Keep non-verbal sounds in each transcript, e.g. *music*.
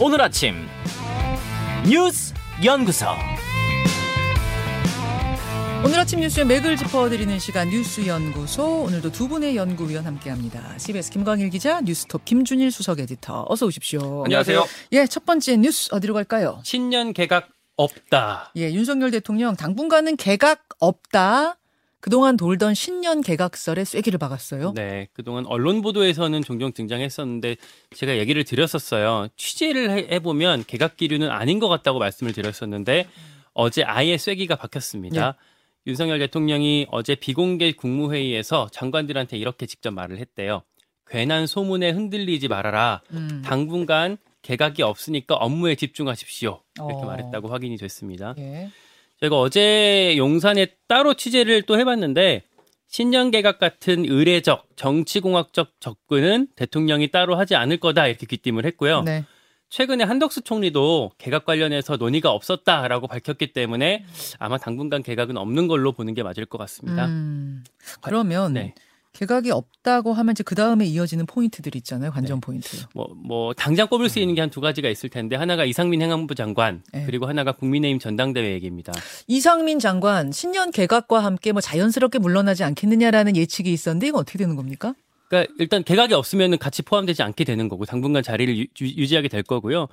오늘 아침 뉴스 연구소 오늘 아침 뉴스의 맥을 짚어드리는 시간 뉴스 연구소 오늘도 두 분의 연구위원 함께합니다. CBS 김광일 기자, 뉴스톱 김준일 수석 에디터 어서 오십시오. 안녕하세요. 예, 첫 번째 뉴스 어디로 갈까요? 신년 개각 없다. 예, 윤석열 대통령 당분간은 개각 없다. 그동안 돌던 신년 개각설에 쐐기를 박았어요. 네, 그동안 언론 보도에서는 종종 등장했었는데 제가 얘기를 드렸었어요. 취재를 해- 해보면 개각 기류는 아닌 것 같다고 말씀을 드렸었는데 어제 아예 쐐기가 박혔습니다. 윤석열 대통령이 어제 비공개 국무회의에서 장관들한테 이렇게 직접 말을 했대요. 괜한 소문에 흔들리지 말아라. 음. 당분간 개각이 없으니까 업무에 집중하십시오. 이렇게 어. 말했다고 확인이 됐습니다. 예. 제가 어제 용산에 따로 취재를 또 해봤는데 신년 개각 같은 의례적 정치공학적 접근은 대통령이 따로 하지 않을 거다 이렇게 귀띔을 했고요. 네. 최근에 한덕수 총리도 개각 관련해서 논의가 없었다라고 밝혔기 때문에 아마 당분간 개각은 없는 걸로 보는 게 맞을 것 같습니다. 음, 그러면 네. 개각이 없다고 하면 이제 그 다음에 이어지는 포인트들 있잖아요. 관전 포인트. 뭐, 뭐 당장 꼽을 수 있는 게 한 두 가지가 있을 텐데 하나가 이상민 행안부 장관 네. 그리고 하나가 국민의힘 전당대회 얘기입니다. 이상민 장관 신년 개각과 함께 뭐 자연스럽게 물러나지 않겠느냐라는 예측이 있었는데 이건 어떻게 되는 겁니까? 그러니까 일단 개각이 없으면 같이 포함되지 않게 되는 거고 당분간 자리를 유, 지하게될 거고요.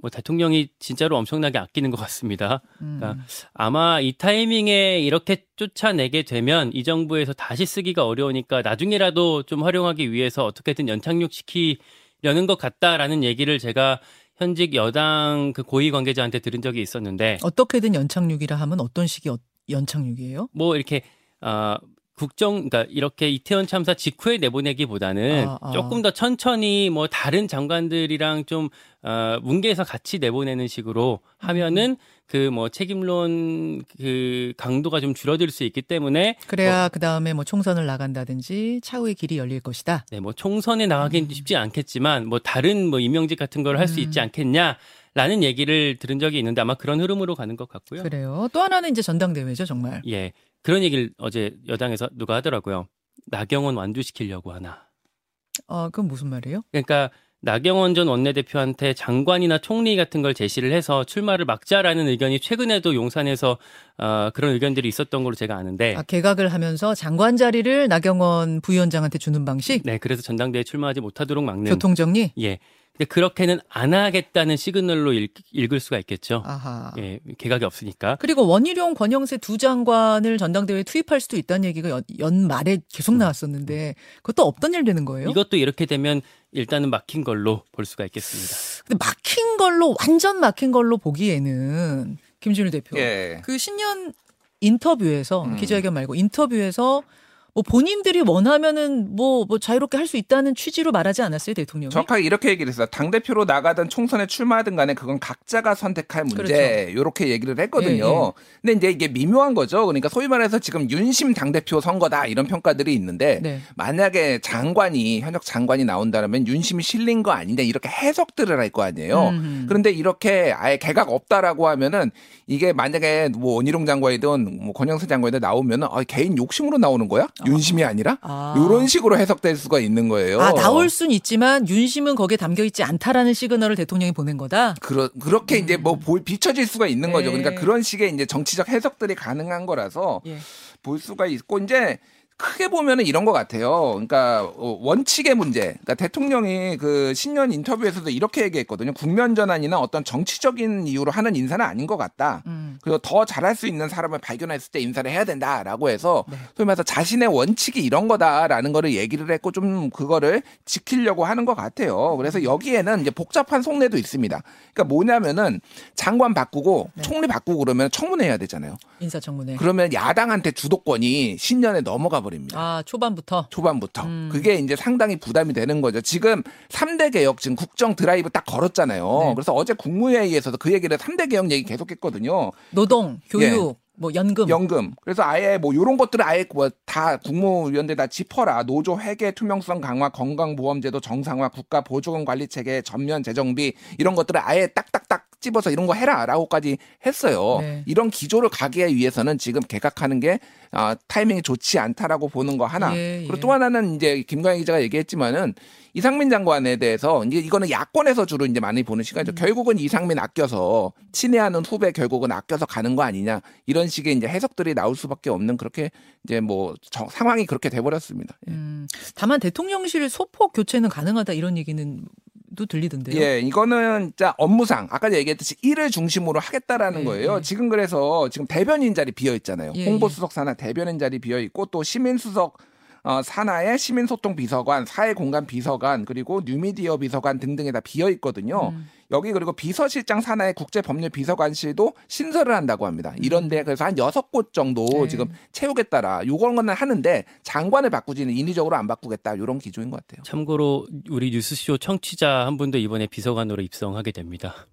뭐 대통령이 진짜로 엄청나게 아끼는 것 같습니다. 그러니까 아마 이 타이밍에 이렇게 쫓아내게 되면 이 정부에서 다시 쓰기가 어려우니까 나중에라도 좀 활용하기 위해서 어떻게든 연착륙 시키려는 것 같다라는 얘기를 제가 현직 여당 그 고위 관계자한테 들은 적이 있었는데 어떻게든 연착륙이라 하면 어떤 식의 어- 연착륙이에요? 뭐 이렇게 어 국정 그러니까 이렇게 이태원 참사 직후에 내보내기보다는 아, 아. 조금 더 천천히 뭐 다른 장관들이랑 좀 어, 뭉개서 같이 내보내는 식으로 하면은 그 뭐 책임론 그 강도가 좀 줄어들 수 있기 때문에 그래야 그 다음에 뭐 총선을 나간다든지 차후의 길이 열릴 것이다. 네, 뭐 총선에 나가긴 쉽지 않겠지만 뭐 다른 뭐 임명직 같은 걸 할수 있지 않겠냐 라는 얘기를 들은 적이 있는데 아마 그런 흐름으로 가는 것 같고요. 그래요. 또 하나는 이제 전당대회죠, 정말. 예. 그런 얘기를 어제 여당에서 누가 하더라고요. 나경원 완주시키려고 하나. 어, 그건 무슨 말이에요? 그러니까 나경원 전 원내대표한테 장관이나 총리 같은 걸 제시를 해서 출마를 막자라는 의견이 최근에도 용산에서 어, 그런 의견들이 있었던 걸로 제가 아는데 아, 개각을 하면서 장관 자리를 나경원 부위원장한테 주는 방식? 네 그래서 전당대회 출마하지 못하도록 막는 교통정리? 예 그렇게는 안 하겠다는 시그널로 읽, 읽을 수가 있겠죠 아하. 예 개각이 없으니까 그리고 원희룡, 권영세 두 장관을 전당대회에 투입할 수도 있다는 얘기가 연, 연말에 계속 나왔었는데 그것도 없던 일 되는 거예요? 이것도 이렇게 되면 일단은 막힌 걸로 볼 수가 있겠습니다 근데 막힌 걸로 완전 막힌 걸로 보기에는 김준일 대표 예. 그 신년 인터뷰에서 음. 기자회견 말고 인터뷰에서 뭐 본인들이 원하면은 뭐, 뭐 자유롭게 할 수 있다는 취지로 말하지 않았어요 대통령이? 정확하게 이렇게 얘기를 했어요. 당 대표로 나가든 총선에 출마하든 간에 그건 각자가 선택할 문제. 이렇게 얘기를 했거든요. 예, 예. 근데 이제 이게 미묘한 거죠. 그러니까 소위 말해서 지금 윤심 당 대표 선거다 이런 평가들이 있는데 네. 만약에 장관이 현역 장관이 나온다면 윤심이 실린 거 아니냐 이렇게 해석들을 할 거 아니에요. 음. 그런데 이렇게 아예 개각 없다라고 하면은 이게 만약에 뭐 원희룡 장관이든 뭐 권영세 장관이든 나오면은 아, 개인 욕심으로 나오는 거야? 윤심이 아니라? 아. 이런 식으로 해석될 수가 있는 거예요. 아 나올 순 있지만 윤심은 거기에 담겨 있지 않다라는 시그널을 대통령이 보낸 거다. 그러, 그렇게 이제 뭐 보- 비춰질 수가 있는 거죠. 네. 그러니까 그런 식의 이제 정치적 해석들이 가능한 거라서 예. 볼 수가 있고 이제 크게 보면은 이런 것 같아요. 그러니까 어, 원칙의 문제. 그러니까 대통령이 그 신년 인터뷰에서도 이렇게 얘기했거든요. 국면 전환이나 어떤 정치적인 이유로 하는 인사는 아닌 것 같다. 음. 그리고 더 잘할 수 있는 사람을 발견했을 때 인사를 해야 된다라고 해서 네. 소위 말해서 자신의 원칙이 이런 거다라는 거를 얘기를 했고 좀 그거를 지키려고 하는 것 같아요. 그래서 여기에는 이제 복잡한 속내도 있습니다. 그러니까 뭐냐면은 장관 바꾸고 네. 총리 바꾸고 그러면 청문회 해야 되잖아요. 인사청문회. 그러면 야당한테 주도권이 신년에 넘어가 버 립니다. 아 초반부터. 초반부터. 음. 그게 이제 상당히 부담이 되는 거죠. 지금 3대 개혁 지금 국정 드라이브 딱 걸었잖아요. 네. 그래서 어제 국무회의에서도 그 얘기를 3대 개혁 얘기 계속 했거든요. 노동, 교육, 뭐 연금. 연금. 그래서 아예 뭐 요런 것들을 아예 뭐 다 국무위원들 다 짚어라. 노조 회계 투명성 강화, 건강보험제도 정상화, 국가 보조금 관리 체계 전면 재정비 이런 것들을 아예 딱딱딱 집어서 이런 거 해라라고까지 했어요. 네. 이런 기조를 가기 위해서는 지금 개각하는 게 아, 타이밍이 좋지 않다라고 보는 거 하나. 예, 그리고 예. 또 하나는 이제 김광희 기자가 얘기했지만은 이상민 장관에 대해서 이제 이거는 야권에서 주로 이제 많이 보는 시간이죠. 음. 결국은 이상민 아껴서 친애하는 후배 결국은 아껴서 가는 거 아니냐 이런 식의 이제 해석들이 나올 수밖에 없는 그렇게 이제 뭐 정- 상황이 그렇게 돼버렸습니다. 예. 음, 다만 대통령실 소폭 교체는 가능하다 이런 얘기는 또 들리던데요. 예, 이거는 진짜 업무상 아까 얘기했듯이 일을 중심으로 하겠다라는 예, 거예요. 예. 지금 그래서 지금 대변인 자리 비어 있잖아요. 예, 홍보 수석 산하 대변인 자리 비어 있고 또 시민 수석 어, 산하의 시민소통 비서관, 사회공간 비서관, 그리고 뉴미디어 비서관 등등에 다 비어 있거든요. 음. 여기 그리고 비서실장 산하의 국제법률 비서관실도 신설을 한다고 합니다. 이런데 그래서 한 여섯 곳 정도 음. 네. 지금 채우겠다라 요거는 하는데 장관을 바꾸지는 인위적으로 안 바꾸겠다 이런 기조인 것 같아요. 참고로 우리 뉴스쇼 청취자 한 분도 이번에 비서관으로 입성하게 됩니다.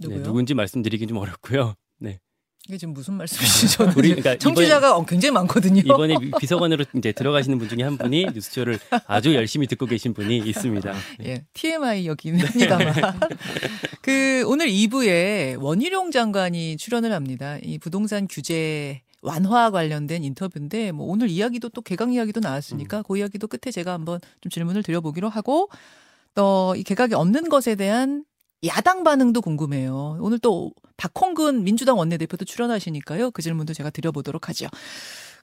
누구요? 네, 누군지 말씀드리긴 좀 어렵고요. 네. 이게 지금 무슨 말씀이시죠? 우리 그러니까 청취자가 어, 굉장히 많거든요. 이번에 비서관으로 이제 들어가시는 분 중에 한 분이 뉴스쇼를 아주 열심히 듣고 계신 분이 있습니다. 네. 예, TMI 여긴 합니다만. *laughs* 그 오늘 2부에 원희룡 장관이 출연을 합니다. 이 부동산 규제 완화 관련된 인터뷰인데 뭐 오늘 이야기도 또 개각 이야기도 나왔으니까 그 이야기도 끝에 제가 한번 좀 질문을 드려보기로 하고 또 이 개각이 없는 것에 대한 야당 반응도 궁금해요. 오늘 또 박홍근 민주당 원내대표도 출연하시니까요. 그 질문도 제가 드려보도록 하죠.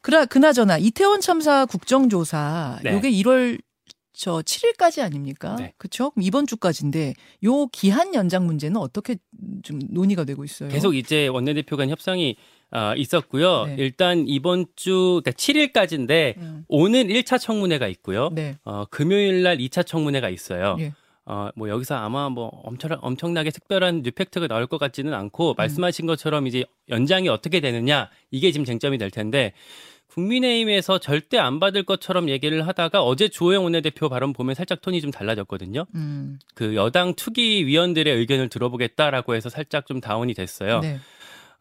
그나 그나저나 이태원 참사 국정조사 네. 요게 1월 저 7일까지 아닙니까? 네. 그렇죠? 이번 주까지인데 요 기한 연장 문제는 어떻게 좀 논의가 되고 있어요? 계속 이제 원내대표 간 협상이 아, 있었고요. 네. 일단 이번 주 그러니까 7일까지인데 음. 오늘 1차 청문회가 있고요. 네. 어, 금요일 날 2차 청문회가 있어요. 예. 어, 뭐 여기서 아마 뭐 엄청 엄청나게 특별한 뉴팩트가 나올 것 같지는 않고 음. 말씀하신 것처럼 이제 연장이 어떻게 되느냐 이게 지금 쟁점이 될 텐데 국민의힘에서 절대 안 받을 것처럼 얘기를 하다가 어제 주호영 원내대표 발언 보면 살짝 톤이 좀 달라졌거든요. 음. 그 여당 투기 위원들의 의견을 들어보겠다라고 해서 살짝 좀 다운이 됐어요. 네.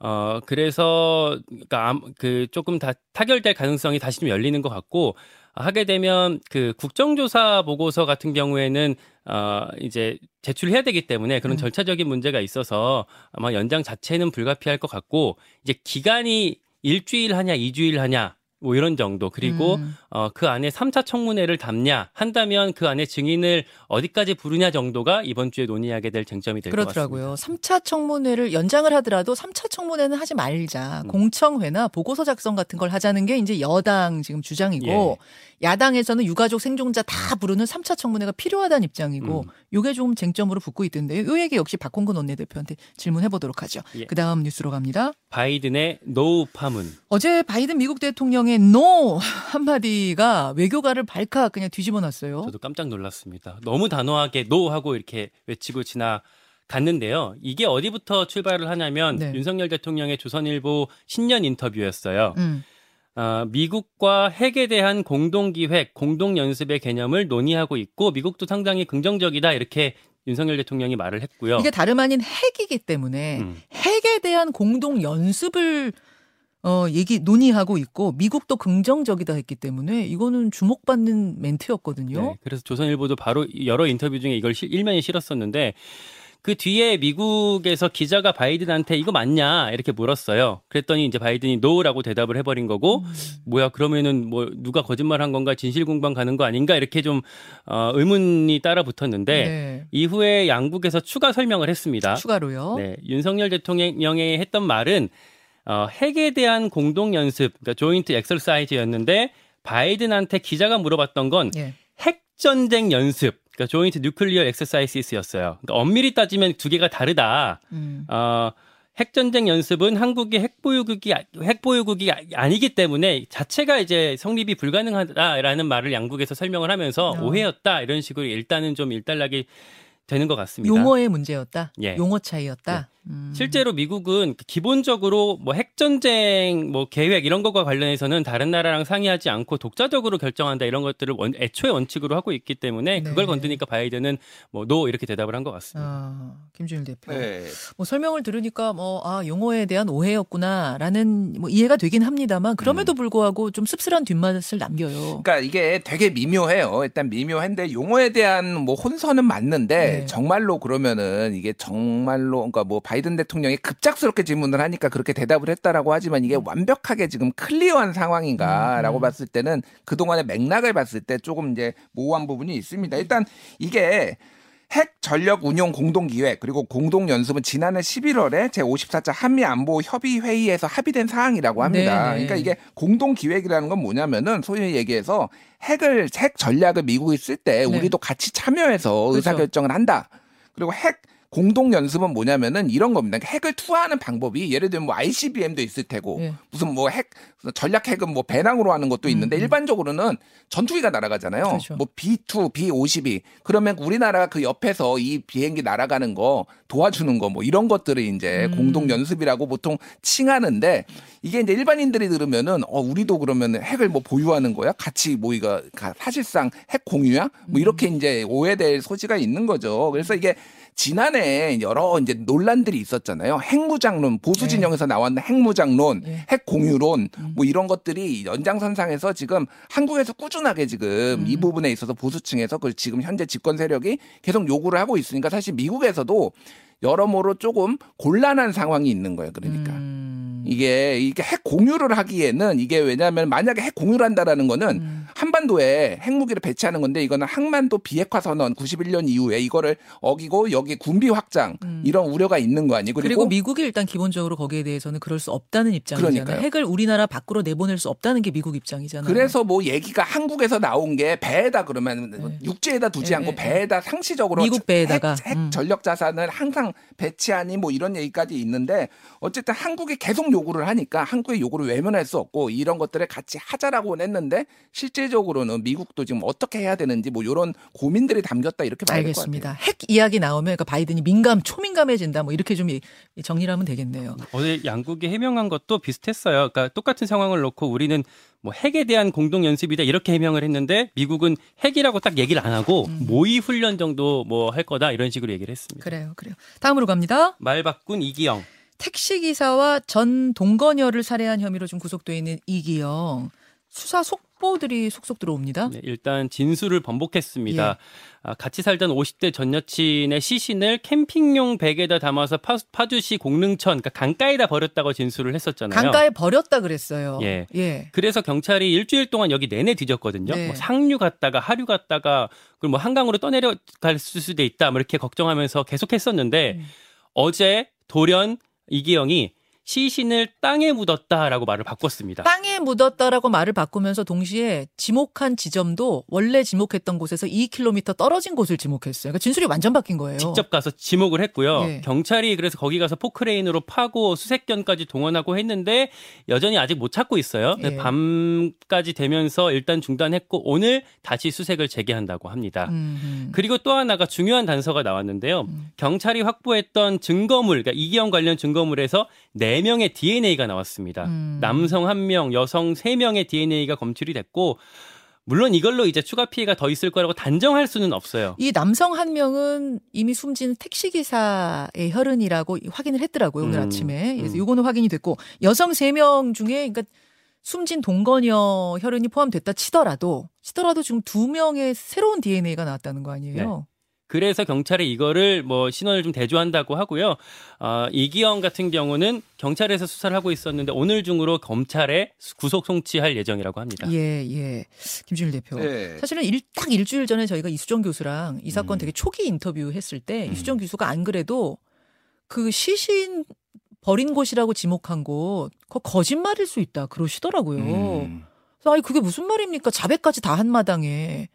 어, 그래서, 그니까, 암- 그, 조금 다 타결될 가능성이 다시 좀 열리는 것 같고, 아, 하게 되면 그 국정조사 보고서 같은 경우에는, 어, 이제 제출해야 되기 때문에 그런 음. 절차적인 문제가 있어서 아마 연장 자체는 불가피할 것 같고, 이제 기간이 일주일 하냐, 이주일 하냐, 뭐 이런 정도. 그리고 음. 어, 그 안에 3차 청문회를 담냐 한다면 그 안에 증인을 어디까지 부르냐 정도가 이번 주에 논의하게 될 쟁점이 될 것 같습니다. 그렇더라고요. 3차 청문회를 연장을 하더라도 3차 청문회는 하지 말자. 음. 공청회나 보고서 작성 같은 걸 하자는 게 이제 여당 지금 주장이고 야당에서는 유가족 생존자 다 부르는 3차 청문회가 필요하다는 입장이고 음. 요게 좀 쟁점으로 붙고 있던데 요 얘기 역시 박홍근 원내대표한테 질문해 보도록 하죠. 예. 그다음 뉴스로 갑니다. 바이든의 no 파문. 어제 바이든 미국 대통령의 no 한마디가 외교가를 발칵 그냥 뒤집어 놨어요. 저도 깜짝 놀랐습니다. 너무 단호하게 no 하고 이렇게 외치고 지나 갔는데요. 이게 어디부터 출발을 하냐면 네. 윤석열 대통령의 조선일보 신년 인터뷰였어요. 음. 아, 미국과 핵에 대한 공동기획, 공동연습의 개념을 논의하고 있고 미국도 상당히 긍정적이다 이렇게 윤석열 대통령이 말을 했고요. 이게 다름 아닌 핵이기 때문에 음. 핵에 대한 공동 연습을 어 얘기 논의하고 있고 미국도 긍정적이다 했기 때문에 이거는 주목받는 멘트였거든요. 네, 그래서 조선일보도 바로 여러 인터뷰 중에 이걸 실- 일면에 실었었는데 그 뒤에 미국에서 기자가 바이든한테 이거 맞냐 이렇게 물었어요. 그랬더니 이제 바이든이 no라고 대답을 해버린 거고 음. 뭐야 그러면은 뭐 누가 거짓말한 건가 진실 공방 가는 거 아닌가 이렇게 좀 어, 의문이 따라 붙었는데 네. 이후에 양국에서 추가 설명을 했습니다. 추가로요. 네, 윤석열 대통령이 했던 말은 어, 핵에 대한 공동 연습, 그러니까 조인트 엑설사이즈였는데 바이든한테 기자가 물어봤던 건 예. 핵 전쟁 연습, 그러니까 조인트 뉴클리어 엑서사이스였어요. 그러니까 엄밀히 따지면 두 개가 다르다. 음. 어, 핵 전쟁 연습은 한국이 핵 보유국이 아- 핵 보유국이 아- 아니기 때문에 자체가 이제 성립이 불가능하다라는 말을 양국에서 설명을 하면서 어. 오해였다 이런 식으로 일단은 좀 일단락이 되는 것 같습니다. 용어의 문제였다. 예. 용어 차이였다. 음. 실제로 미국은 기본적으로 뭐 핵전쟁 뭐 계획 이런 것과 관련해서는 다른 나라랑 상의하지 않고 독자적으로 결정한다 이런 것들을 원, 애초에 원칙으로 하고 있기 때문에 그걸 네. 건드니까 바이든은 뭐 no 이렇게 대답을 한 것 같습니다. 아, 김준일 대표. 네. 뭐 설명을 들으니까 뭐아 용어에 대한 오해였구나라는 뭐 이해가 되긴 합니다만 그럼에도 음. 불구하고 좀 씁쓸한 뒷맛을 남겨요. 그러니까 이게 되게 미묘해요. 일단 미묘한데 용어에 대한 뭐 혼선은 맞는데 네. 정말로 그러면은 이게 정말로 그러니까 뭐 바이 든 대통령이 급작스럽게 질문을 하니까 그렇게 대답을 했다라고 하지만 이게 완벽하게 지금 clear한 상황인가라고 음. 봤을 때는 그동안의 맥락을 봤을 때 조금 이제 모호한 부분이 있습니다. 일단 이게 핵 전력 운용 공동 기획 그리고 공동 연습은 지난해 11월에 제 54차 한미 안보 협의 회의에서 합의된 사항이라고 합니다. 네네. 그러니까 이게 공동 기획이라는 건 뭐냐면은 소위 얘기해서 핵을 핵 전략을 미국이 쓸때 네. 우리도 같이 참여해서 의사 그렇죠. 결정을 한다. 그리고 핵 공동 연습은 뭐냐면은 이런 겁니다. 그러니까 핵을 투하하는 방법이 예를 들면 뭐 ICBM도 있을 테고 예. 무슨 뭐 핵 전략 핵은 뭐 배낭으로 하는 것도 있는데 음, 음. 일반적으로는 전투기가 날아가잖아요. 그렇죠. 뭐 B2, B52 그러면 우리나라가 그 옆에서 이 비행기 날아가는 거 도와주는 거 뭐 이런 것들을 이제 음. 공동 연습이라고 보통 칭하는데 이게 이제 일반인들이 들으면은 어 우리도 그러면 핵을 뭐 보유하는 거야? 같이 뭐 이거 가- 사실상 핵 공유야? 뭐 이렇게 음. 이제 오해될 소지가 있는 거죠. 그래서 이게 지난해 여러 이제 논란들이 있었잖아요. 핵무장론 보수 네. 진영에서 나왔는 핵무장론, 예. 핵 공유론 음. 뭐 이런 것들이 연장선상에서 지금 한국에서 꾸준하게 지금 음. 이 부분에 있어서 보수층에서 그 지금 현재 집권 세력이 계속 요구를 하고 있으니까 사실 미국에서도 여러모로 조금 곤란한 상황이 있는 거예요. 그러니까. 음. 이게 이게 핵 공유를 하기에는 이게 왜냐하면 만약에 핵 공유를 한다라는 거는 음. 한반도에 핵무기를 배치하는 건데 이거는 항만도 비핵화 선언 91년 이후에 이거를 어기고 여기 군비 확장 음. 이런 우려가 있는 거 아니고 그리고, 미국이 일단 기본적으로 거기에 대해서는 그럴 수 없다는 입장이잖아요. 그러니까요. 핵을 우리나라 밖으로 내보낼 수 없다는 게 미국 입장이잖아요. 그래서 뭐 얘기가 한국에서 나온 게 배에다 그러면 네. 육지에다 두지 네, 않고 네, 배에다 상시적으로 미국 배에다가. 핵, 핵 음. 전력 자산을 항상 배치하니 뭐 이런 얘기까지 있는데 어쨌든 한국이 계속 요구를 하니까 한국의 요구를 외면할 수 없고 이런 것들을 같이 하자라고는 했는데 실질적으로는 미국도 지금 어떻게 해야 되는지 뭐 이런 고민들이 담겼다 이렇게 봐야 될 것 같아요. 알겠습니다. 핵 이야기 나오면 그러니까 바이든이 민감 초민감해진다 뭐 이렇게 좀 이- 정리를 하면 되겠네요. 어제 양국이 해명한 것도 비슷했어요. 그러니까 똑같은 상황을 놓고 우리는 뭐 핵에 대한 공동 연습이다 이렇게 해명을 했는데 미국은 핵이라고 딱 얘기를 안 하고 모의 훈련 정도 뭐 할 거다 이런 식으로 얘기를 했습니다. 그래요, 그래요. 다음으로 갑니다. 말 바꾼 이기영. 택시 기사와 전 동거녀를 살해한 혐의로 좀 구속돼 있는 이기영 수사 속보들이 속속 들어옵니다. 네, 일단 진술을 번복했습니다. 예. 아, 같이 살던 50대 전 여친의 시신을 캠핑용 백에다 담아서 파, 파주시 공릉천 그러니까 강가에다 버렸다고 진술을 했었잖아요. 강가에 버렸다 그랬어요. 예. 예. 그래서 경찰이 일주일 동안 여기 내내 뒤졌거든요. 네. 뭐 상류 갔다가 하류 갔다가 그리고 뭐 한강으로 떠내려 갈 수도 있다. 뭐 이렇게 걱정하면서 계속했었는데 음. 어제 돌연 이기영이 시신을 땅에 묻었다라고 말을 바꿨습니다. 땅에 묻었다라고 말을 바꾸면서 동시에 지목한 지점도 원래 지목했던 곳에서 2km 떨어진 곳을 지목했어요. 그러니까 진술이 완전 바뀐 거예요. 직접 가서 지목을 했고요. 예. 경찰이 그래서 거기 가서 포크레인으로 파고 수색견까지 동원하고 했는데 여전히 아직 못 찾고 있어요. 예. 밤까지 되면서 일단 중단했고 오늘 다시 수색을 재개한다고 합니다. 음, 그리고 또 하나가 중요한 단서가 나왔는데요. 경찰이 확보했던 증거물, 그러니까 이기영 관련 증거물에서 4명의 DNA가 나왔습니다. 음. 남성 1명, 여성 3명의 DNA가 검출이 됐고, 물론 이걸로 이제 추가 피해가 더 있을 거라고 단정할 수는 없어요. 이 남성 한 명은 이미 숨진 택시 기사의 혈흔이라고 확인을 했더라고요 오늘 음, 아침에. 그래서 음. 요거는 확인이 됐고 여성 3명 중에 그러니까 숨진 동거녀 혈흔이 포함됐다 치더라도 치더라도 지금 두 명의 새로운 DNA가 나왔다는 거 아니에요? 그래서 경찰이 이거를 뭐 신원을 좀 대조한다고 하고요. 어, 이기영 같은 경우는 경찰에서 수사를 하고 있었는데 오늘 중으로 검찰에 구속 송치할 예정이라고 합니다. 예, 예. 김준일 대표. 네. 사실은 일, 딱 일주일 전에 저희가 이수정 교수랑 이 사건 음. 되게 초기 인터뷰 했을 때 음. 이수정 교수가 안 그래도 그 시신 버린 곳이라고 지목한 곳, 그거 거짓말일 수 있다 그러시더라고요. 음. 그래서 아니 그게 무슨 말입니까? 자백까지 다 한 마당에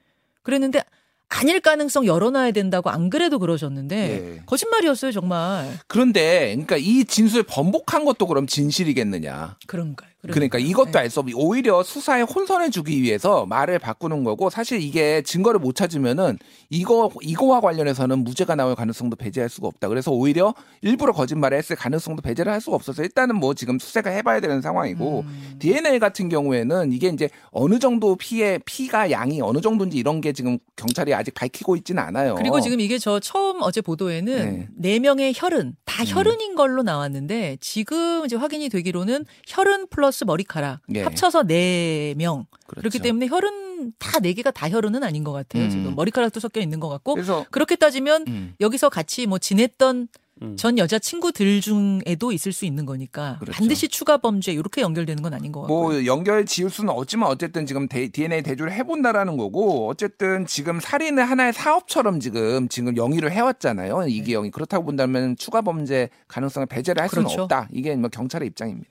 그랬는데 아닐 가능성 열어놔야 된다고 안 그래도 그러셨는데 예. 거짓말이었어요 정말. 그런데 그러니까 이 진술 번복한 것도 그럼 진실이겠느냐? 그런가요? 그러니까 이것도 네. 알수 없이 오히려 수사에 혼선을 주기 위해서 말을 바꾸는 거고 사실 이게 증거를 못 찾으면은 이거 이거와 관련해서는 무죄가 나올 가능성도 배제할 수가 없다. 그래서 오히려 일부러 거짓말을 했을 가능성도 배제를 할 수가 없어서 일단은 뭐 지금 수색을 해봐야 되는 상황이고 음. DNA 같은 경우에는 이게 이제 어느 정도 피해 피가 양이 어느 정도인지 이런 게 지금 경찰이 아직 밝히고 있지는 않아요. 그리고 지금 이게 저 처음 어제 보도에는 네. 네 명의 혈흔 다 음. 혈흔인 걸로 나왔는데 지금 이제 확인이 되기로는 혈흔 플러스 머리카락 예. 합쳐서 네 명. 그렇죠. 그렇기 때문에 혈흔 다네 개가 다 혈흔은 아닌 것 같아요. 음. 지금 머리카락도 섞여 있는 것 같고 그래서 그렇게 따지면 음. 여기서 같이 뭐 지냈던 음. 전 여자 친구들 중에도 있을 수 있는 거니까 그렇죠. 반드시 추가 범죄 이렇게 연결되는 건 아닌 것 같고요. 뭐 연결 지을 수는 없지만 어쨌든 지금 데- DNA 대조를 해본다라는 거고 어쨌든 지금 살인을 하나의 사업처럼 지금 지금 영위를 해왔잖아요 이기영이 그렇다고 본다면 추가 범죄 가능성을 배제를 할 수는 그렇죠. 없다 이게 뭐 경찰의 입장입니다.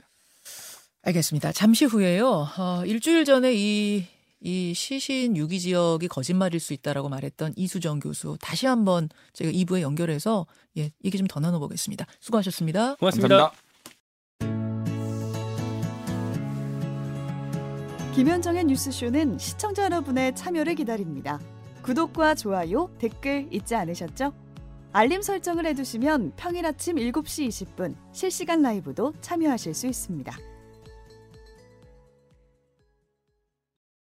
알겠습니다. 잠시 후에요. 어, 일주일 전에 이, 이 시신 유기 지역이 거짓말일 수 있다라고 말했던 이수정 교수 다시 한번 제가 2부에 연결해서 예, 얘기 좀 더 나눠보겠습니다. 수고하셨습니다. 고맙습니다. 김현정의 뉴스쇼는 시청자 여러분의 참여를 기다립니다. 구독과 좋아요, 댓글 잊지 않으셨죠? 알림 설정을 해두시면 평일 아침 7시 20분 실시간 라이브도 참여하실 수 있습니다.